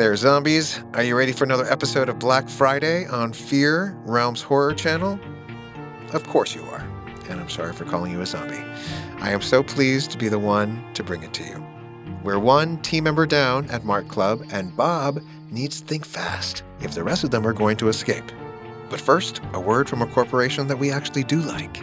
there, zombies. Are you ready for another episode of Black Friday on Fear, Realms Horror Channel? Of course you are, and I'm sorry for calling you a zombie. I am so pleased to be the one to bring it to you. We're one team member down at Mart Club, and Bob needs to think fast if the rest of them are going to escape. But first, a word from a corporation that we actually do like.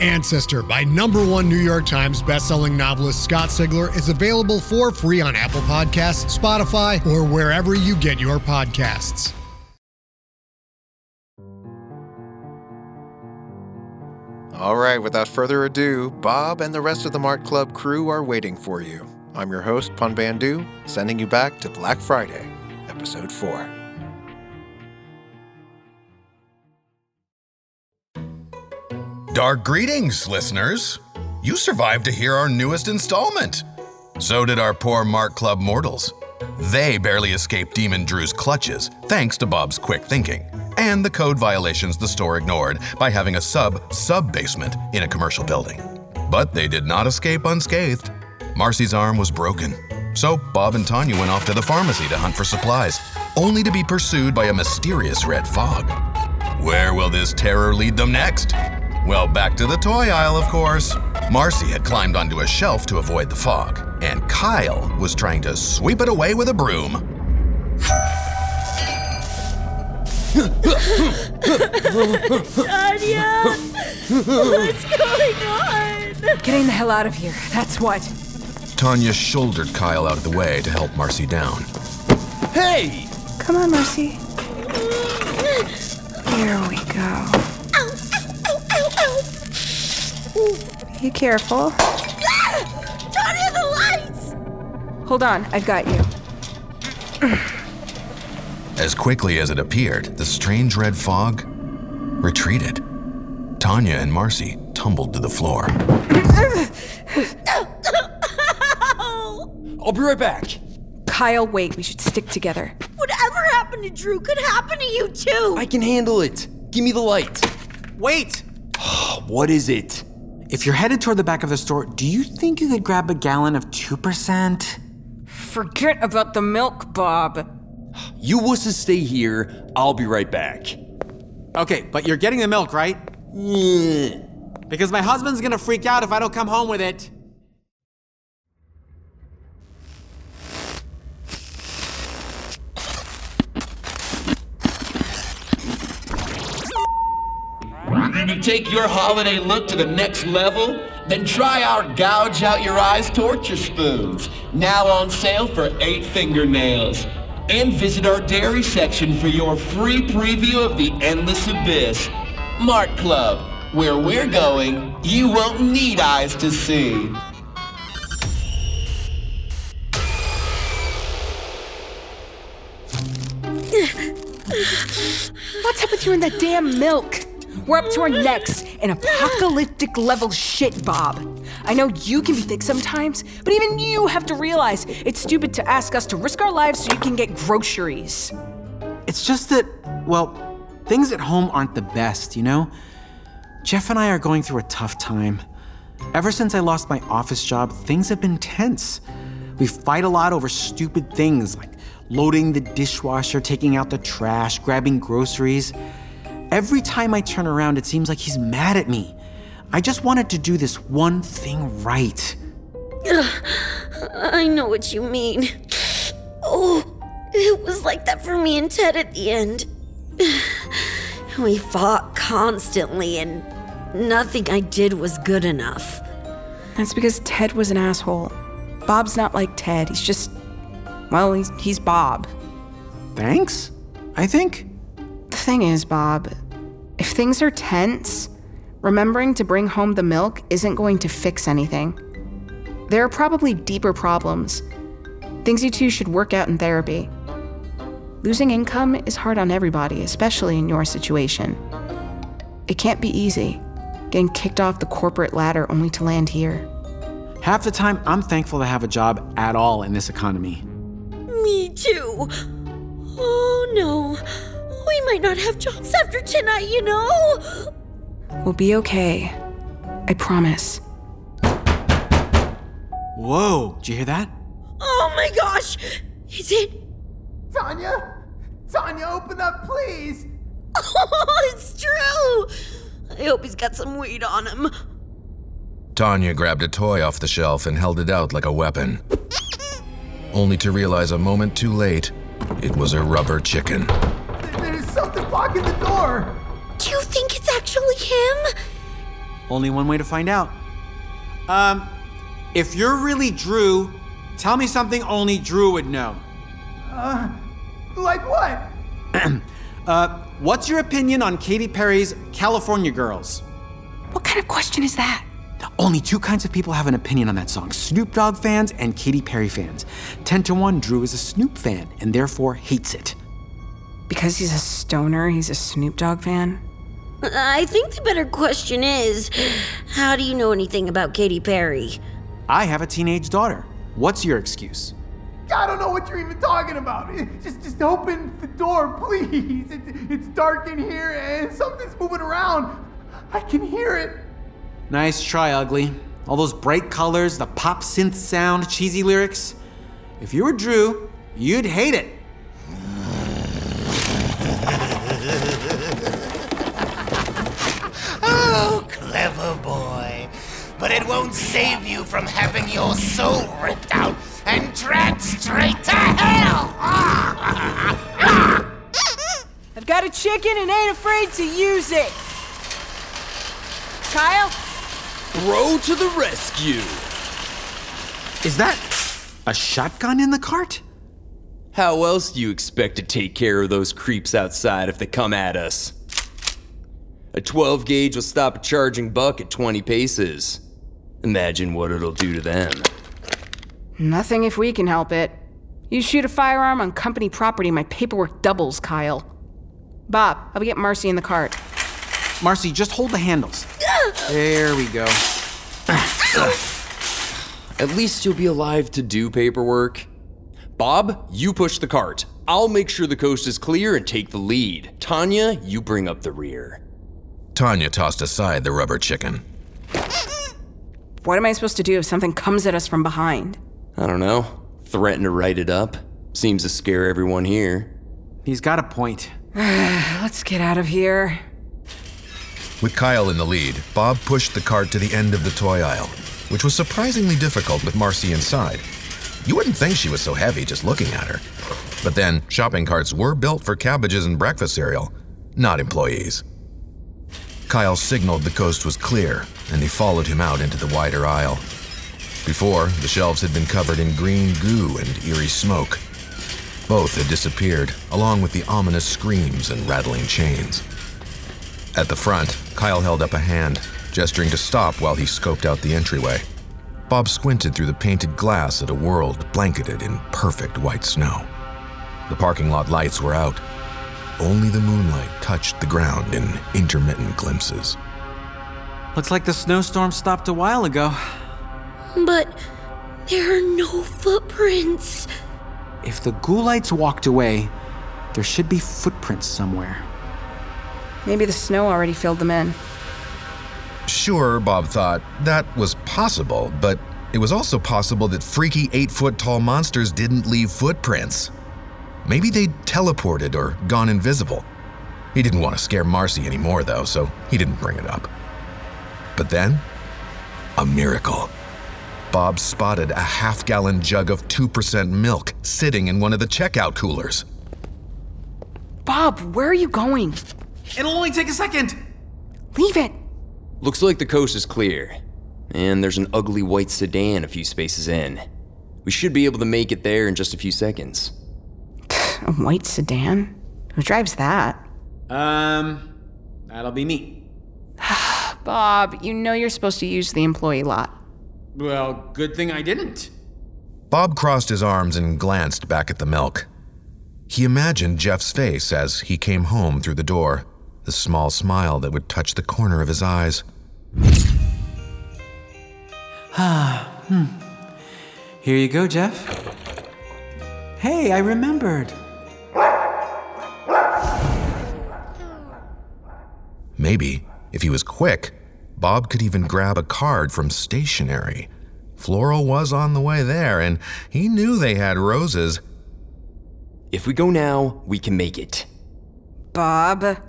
Ancestor by number one New York Times bestselling novelist Scott Sigler is available for free on Apple Podcasts, Spotify, or wherever you get your podcasts. All right, without further ado, Bob and the rest of the Mart Club crew are waiting for you. I'm your host, Pun Bandhu, sending you back to Black Friday, Episode 4. Dark greetings, listeners. You survived to hear our newest installment. So did our poor Mart Club mortals. They barely escaped Demon Drew's clutches, thanks to Bob's quick thinking, and the code violations the store ignored by having a sub sub basement in a commercial building. But they did not escape unscathed. Marcy's arm was broken, so Bob and Tanya went off to the pharmacy to hunt for supplies, only to be pursued by a mysterious red fog. Where will this terror lead them next? Well, back to the toy aisle, of course. Marcy had climbed onto a shelf to avoid the fog, and Kyle was trying to sweep it away with a broom. Tanya! What's going on? Getting the hell out of here. That's what. Tanya shouldered Kyle out of the way to help Marcy down. Hey! Come on, Marcy. Here we go. Be careful. Ah! Tanya, the lights! Hold on, I've got you. As quickly as it appeared, the strange red fog retreated. Tanya and Marcy tumbled to the floor. I'll be right back. Kyle, wait. We should stick together. Whatever happened to Drew could happen to you too. I can handle it. Give me the light. Wait! What is it? If you're headed toward the back of the store, do you think you could grab a gallon of 2%? Forget about the milk, Bob. You wusses stay here. I'll be right back. Okay, but you're getting the milk, right? Yeah. Because my husband's gonna freak out if I don't come home with it. To take your holiday look to the next level? Then try our Gouge Out Your Eyes torture spoons, now on sale for eight fingernails. And visit our dairy section for your free preview of the endless abyss. Mart Club, where we're going, you won't need eyes to see. What's up with you and that damn milk? We're up to our necks in apocalyptic level shit, Bob. I know you can be thick sometimes, but even you have to realize it's stupid to ask us to risk our lives so you can get groceries. It's just that, well, things at home aren't the best, you know? Jeff and I are going through a tough time. Ever since I lost my office job, things have been tense. We fight a lot over stupid things like loading the dishwasher, taking out the trash, grabbing groceries. Every time I turn around, it seems like he's mad at me. I just wanted to do this one thing right. I know what you mean. Oh, it was like that for me and Ted at the end. We fought constantly, and nothing I did was good enough. That's because Ted was an asshole. Bob's not like Ted. He's just, well, he's, he's Bob. Thanks, I think. The thing is, Bob, if things are tense, remembering to bring home the milk isn't going to fix anything. There are probably deeper problems, things you two should work out in therapy. Losing income is hard on everybody, especially in your situation. It can't be easy, getting kicked off the corporate ladder only to land here. Half the time, I'm thankful to have a job at all in this economy. Me too. Oh no. We might not have jobs after tonight, you know? We'll be okay. I promise. Whoa, did you hear that? Oh my gosh! Is it? Tanya? Tanya, open up, please! Oh, it's true! I hope he's got some weed on him. Tanya grabbed a toy off the shelf and held it out like a weapon. Only to realize a moment too late, it was a rubber chicken. There's something blocking the door! Do you think it's actually him? Only one way to find out. Um, if you're really Drew, tell me something only Drew would know. Uh, like what? uh, what's your opinion on Katy Perry's California Girls? What kind of question is that? Only two kinds of people have an opinion on that song Snoop Dogg fans and Katy Perry fans. 10 to 1, Drew is a Snoop fan and therefore hates it. Because he's a stoner, he's a Snoop Dogg fan? I think the better question is how do you know anything about Katy Perry? I have a teenage daughter. What's your excuse? I don't know what you're even talking about. Just, just open the door, please. It's, it's dark in here and something's moving around. I can hear it. Nice try, ugly. All those bright colors, the pop synth sound, cheesy lyrics. If you were Drew, you'd hate it. It won't save you from having your soul ripped out and dragged straight to hell! I've got a chicken and ain't afraid to use it! Kyle? Bro to the rescue! Is that a shotgun in the cart? How else do you expect to take care of those creeps outside if they come at us? A 12 gauge will stop a charging buck at 20 paces. Imagine what it'll do to them. Nothing if we can help it. You shoot a firearm on company property, my paperwork doubles, Kyle. Bob, I'll get Marcy in the cart. Marcy, just hold the handles. there we go. At least you'll be alive to do paperwork. Bob, you push the cart. I'll make sure the coast is clear and take the lead. Tanya, you bring up the rear. Tanya tossed aside the rubber chicken. What am I supposed to do if something comes at us from behind? I don't know. Threaten to write it up. Seems to scare everyone here. He's got a point. Let's get out of here. With Kyle in the lead, Bob pushed the cart to the end of the toy aisle, which was surprisingly difficult with Marcy inside. You wouldn't think she was so heavy just looking at her. But then, shopping carts were built for cabbages and breakfast cereal, not employees. Kyle signaled the coast was clear, and they followed him out into the wider aisle. Before, the shelves had been covered in green goo and eerie smoke. Both had disappeared, along with the ominous screams and rattling chains. At the front, Kyle held up a hand, gesturing to stop while he scoped out the entryway. Bob squinted through the painted glass at a world blanketed in perfect white snow. The parking lot lights were out. Only the moonlight touched the ground in intermittent glimpses. Looks like the snowstorm stopped a while ago. But there are no footprints. If the ghoulites walked away, there should be footprints somewhere. Maybe the snow already filled them in. Sure, Bob thought, that was possible, but it was also possible that freaky eight foot tall monsters didn't leave footprints. Maybe they'd teleported or gone invisible. He didn't want to scare Marcy anymore, though, so he didn't bring it up. But then, a miracle. Bob spotted a half gallon jug of 2% milk sitting in one of the checkout coolers. Bob, where are you going? It'll only take a second. Leave it. Looks like the coast is clear. And there's an ugly white sedan a few spaces in. We should be able to make it there in just a few seconds. A white sedan? Who drives that? Um, that'll be me. Bob, you know you're supposed to use the employee lot. Well, good thing I didn't. Bob crossed his arms and glanced back at the milk. He imagined Jeff's face as he came home through the door, the small smile that would touch the corner of his eyes. Ah, hmm. Here you go, Jeff. Hey, I remembered. Maybe, if he was quick, Bob could even grab a card from stationery. Floral was on the way there, and he knew they had roses. If we go now, we can make it. Bob?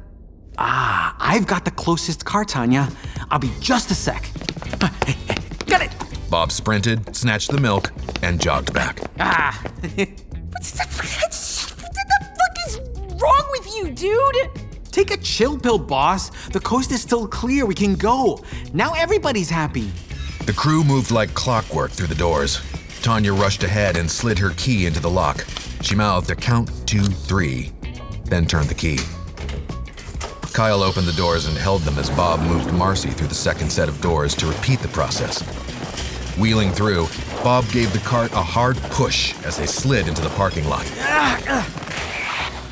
Ah, I've got the closest car, Tanya. I'll be just a sec. Got it! Bob sprinted, snatched the milk, and jogged back. Ah! what the fuck is wrong with you, dude? Take a chill pill, boss. The coast is still clear. We can go. Now everybody's happy. The crew moved like clockwork through the doors. Tanya rushed ahead and slid her key into the lock. She mouthed a count two, three, then turned the key. Kyle opened the doors and held them as Bob moved Marcy through the second set of doors to repeat the process. Wheeling through, Bob gave the cart a hard push as they slid into the parking lot. Ah, ah.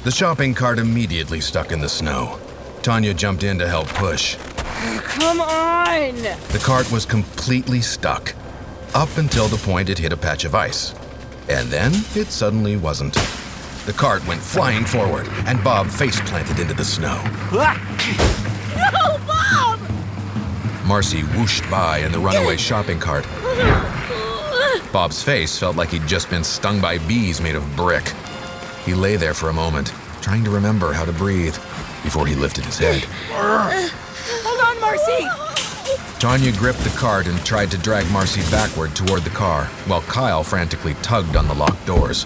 The shopping cart immediately stuck in the snow. Tanya jumped in to help push. Come on! The cart was completely stuck, up until the point it hit a patch of ice. And then it suddenly wasn't. The cart went flying forward, and Bob face planted into the snow. No, Bob! Marcy whooshed by in the runaway shopping cart. Bob's face felt like he'd just been stung by bees made of brick. He lay there for a moment, trying to remember how to breathe, before he lifted his head. Hold on, Marcy! Tanya gripped the cart and tried to drag Marcy backward toward the car, while Kyle frantically tugged on the locked doors.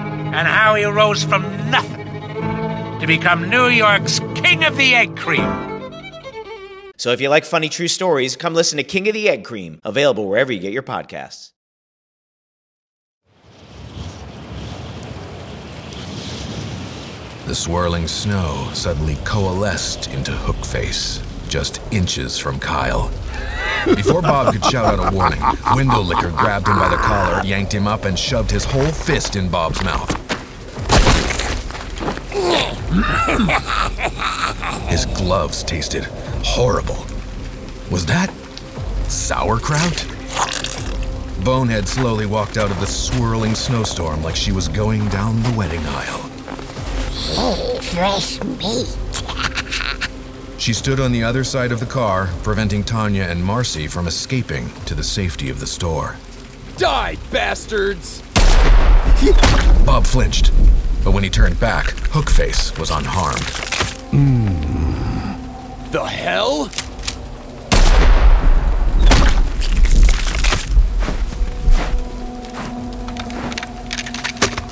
and how he rose from nothing to become New York's King of the Egg Cream. So if you like funny true stories, come listen to King of the Egg Cream, available wherever you get your podcasts. The swirling snow suddenly coalesced into Hookface, just inches from Kyle. Before Bob could shout out a warning, Windowlicker grabbed him by the collar, yanked him up, and shoved his whole fist in Bob's mouth. His gloves tasted horrible. Was that sauerkraut? Bonehead slowly walked out of the swirling snowstorm like she was going down the wedding aisle. Hey, fresh meat. She stood on the other side of the car, preventing Tanya and Marcy from escaping to the safety of the store. Die, bastards! Bob flinched, but when he turned back, Hookface was unharmed. Hmm. The hell?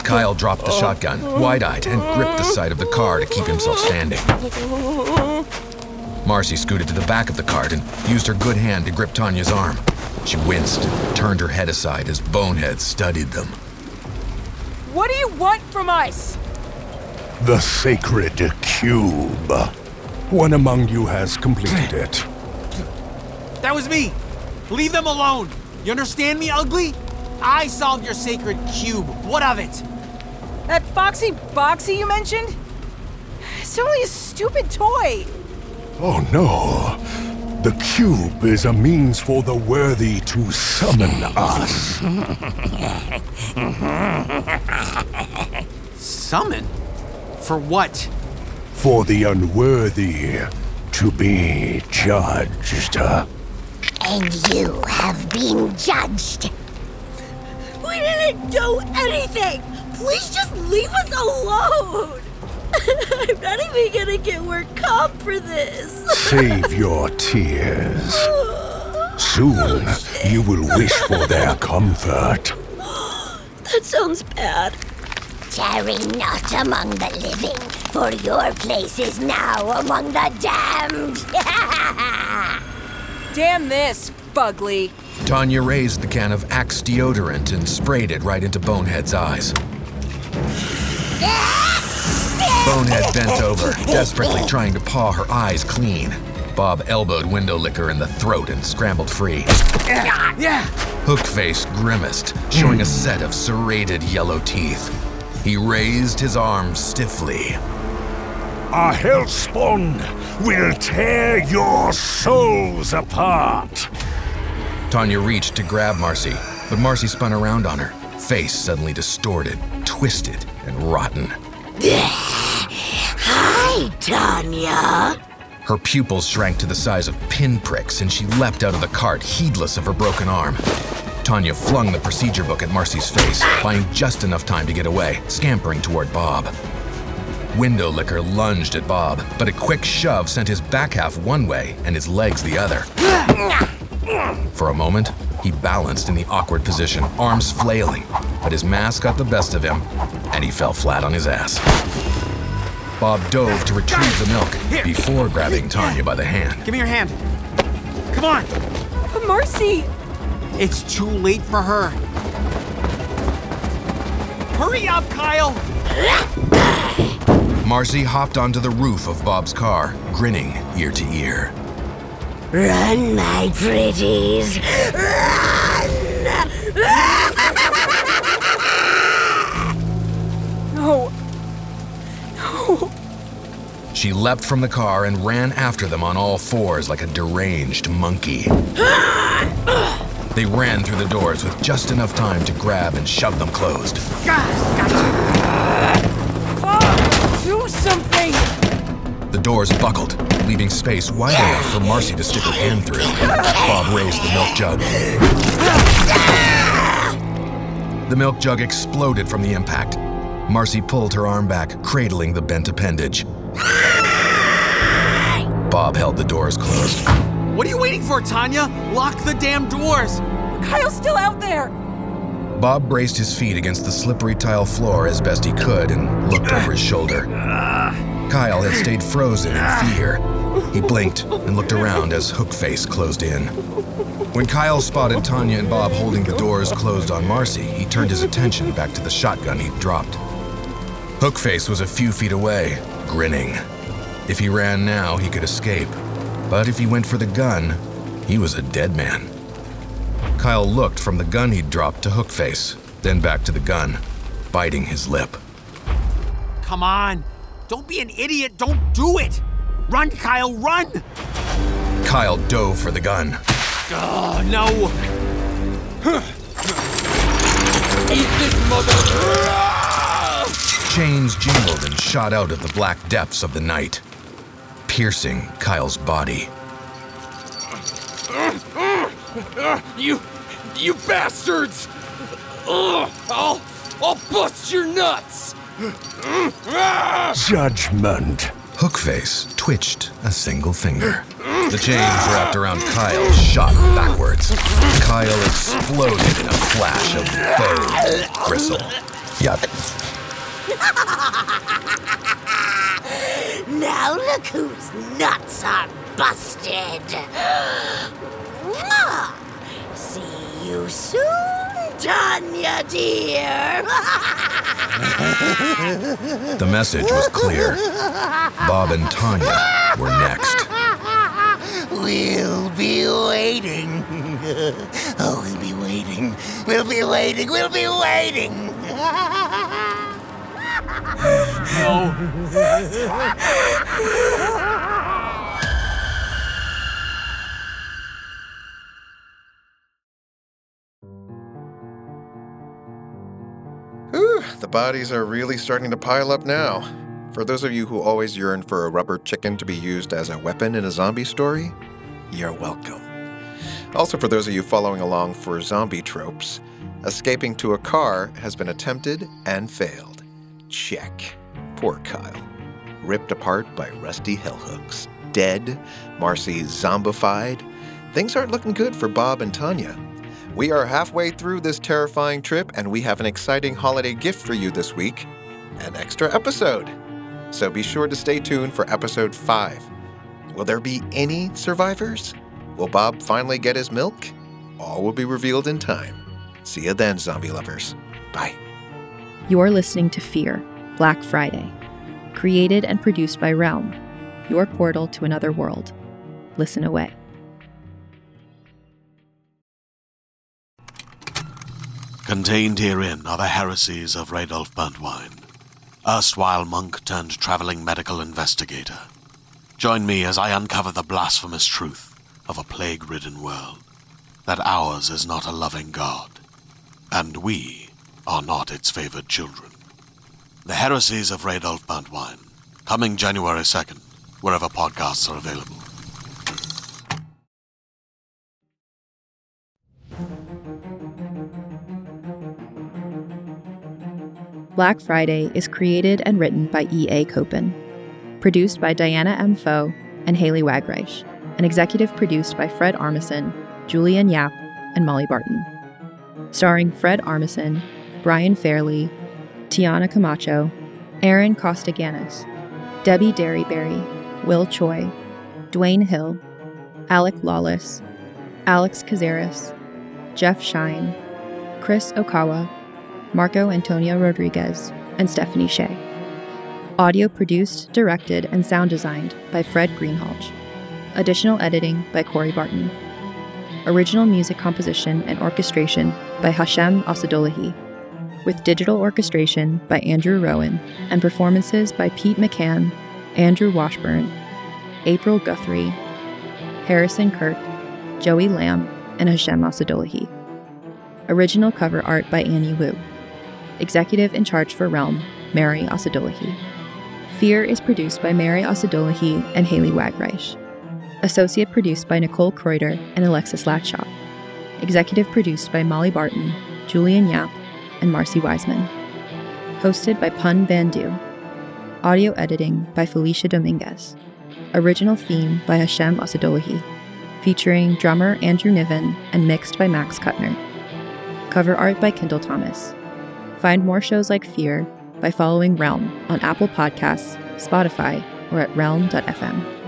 Kyle dropped the shotgun, wide eyed, and gripped the side of the car to keep himself standing. Marcy scooted to the back of the cart and used her good hand to grip Tanya's arm. She winced and turned her head aside as Bonehead studied them. What do you want from us? The sacred cube. One among you has completed it. That was me. Leave them alone. You understand me, ugly? I solved your sacred cube. What of it? That Foxy Boxy you mentioned? It's only a stupid toy. Oh no. The cube is a means for the worthy to summon us. Summon? For what? For the unworthy to be judged. And you have been judged. We didn't do anything! Please just leave us alone! I'm not even gonna get work comp for this. Save your tears. Soon oh, you will wish for their comfort. That sounds bad. Tarry not among the living, for your place is now among the damned. Damn this, Fugly. Tanya raised the can of Axe deodorant and sprayed it right into Bonehead's eyes. Bonehead bent over, desperately trying to paw her eyes clean. Bob elbowed Window Licker in the throat and scrambled free. Yeah. Hookface grimaced, showing a hmm. set of serrated yellow teeth. He raised his arms stiffly. A hellspawn will tear your souls apart. Tanya reached to grab Marcy, but Marcy spun around on her, face suddenly distorted, twisted, and rotten. Tanya. Her pupils shrank to the size of pinpricks, and she leapt out of the cart, heedless of her broken arm. Tanya flung the procedure book at Marcy's face, buying just enough time to get away, scampering toward Bob. Window Licker lunged at Bob, but a quick shove sent his back half one way and his legs the other. For a moment, he balanced in the awkward position, arms flailing, but his mask got the best of him, and he fell flat on his ass. Bob dove to retrieve the milk before grabbing Tanya by the hand. Give me your hand. Come on. But Marcy! It's too late for her. Hurry up, Kyle! Marcy hopped onto the roof of Bob's car, grinning ear to ear. Run, my pretties. Leapt from the car and ran after them on all fours like a deranged monkey. They ran through the doors with just enough time to grab and shove them closed. Do something! The doors buckled, leaving space wide enough for Marcy to stick her hand through. Bob raised the milk jug. The milk jug exploded from the impact. Marcy pulled her arm back, cradling the bent appendage. Bob held the doors closed. What are you waiting for, Tanya? Lock the damn doors! Kyle's still out there! Bob braced his feet against the slippery tile floor as best he could and looked over his shoulder. Kyle had stayed frozen in fear. He blinked and looked around as Hookface closed in. When Kyle spotted Tanya and Bob holding the doors closed on Marcy, he turned his attention back to the shotgun he'd dropped. Hookface was a few feet away, grinning. If he ran now, he could escape. But if he went for the gun, he was a dead man. Kyle looked from the gun he'd dropped to Hookface, then back to the gun, biting his lip. Come on. Don't be an idiot. Don't do it. Run, Kyle, run! Kyle dove for the gun. Oh, no. Eat this mother. Chains jingled and shot out of the black depths of the night, piercing Kyle's body. You, you bastards! I'll, I'll bust your nuts! Judgment. Hookface twitched a single finger. The chains wrapped around Kyle shot backwards. Kyle exploded in a flash of bone bristle. Yuck. now look whose nuts are busted. See you soon, Tanya dear. The message was clear. Bob and Tanya were next. We'll be waiting. Oh, we'll be waiting. We'll be waiting. We'll be waiting. Whew, the bodies are really starting to pile up now. For those of you who always yearn for a rubber chicken to be used as a weapon in a zombie story, you're welcome. Also, for those of you following along for zombie tropes, escaping to a car has been attempted and failed. Check. Poor Kyle. Ripped apart by rusty hellhooks. Dead. Marcy zombified. Things aren't looking good for Bob and Tanya. We are halfway through this terrifying trip, and we have an exciting holiday gift for you this week an extra episode. So be sure to stay tuned for episode 5. Will there be any survivors? Will Bob finally get his milk? All will be revealed in time. See you then, zombie lovers. Bye. You're listening to Fear, Black Friday. Created and produced by Realm, your portal to another world. Listen away. Contained herein are the heresies of Radolf Burntwine, erstwhile monk turned traveling medical investigator. Join me as I uncover the blasphemous truth of a plague ridden world that ours is not a loving God, and we are not its favored children. The heresies of Radolf Burntwine, coming January 2nd, wherever podcasts are available. Black Friday is created and written by E.A. Copen, produced by Diana M. Pho and Haley Wagreich, and executive produced by Fred Armisen, Julian Yap, and Molly Barton. Starring Fred Armisen, Brian Fairley, Tiana Camacho, Aaron Costaganis, Debbie Derryberry, Will Choi, Dwayne Hill, Alec Lawless, Alex Cazares, Jeff Shine, Chris Okawa, Marco Antonio Rodriguez, and Stephanie Shea. Audio produced, directed, and sound designed by Fred Greenhalgh. Additional editing by Corey Barton. Original music composition and orchestration by Hashem Assadullahi, with digital orchestration by Andrew Rowan and performances by Pete McCann, Andrew Washburn, April Guthrie, Harrison Kirk, Joey Lamb, and Hashem Assadullahi. Original cover art by Annie Wu. Executive in charge for Realm, Mary Assadullahi. Fear is produced by Mary Assadullahi and Haley Wagreich. Associate produced by Nicole Kreuter and Alexis Latshaw. Executive produced by Molly Barton, Julian Yap, and Marcy Wiseman. Hosted by Pun Bandhu. Audio editing by Felicia Dominguez. Original theme by Hashem Assadullahi. Featuring drummer Andrew Niven and mixed by Max Kuttner. Cover art by Kendall Thomas. Find more shows like Fear by following Realm on Apple Podcasts, Spotify, or at realm.fm.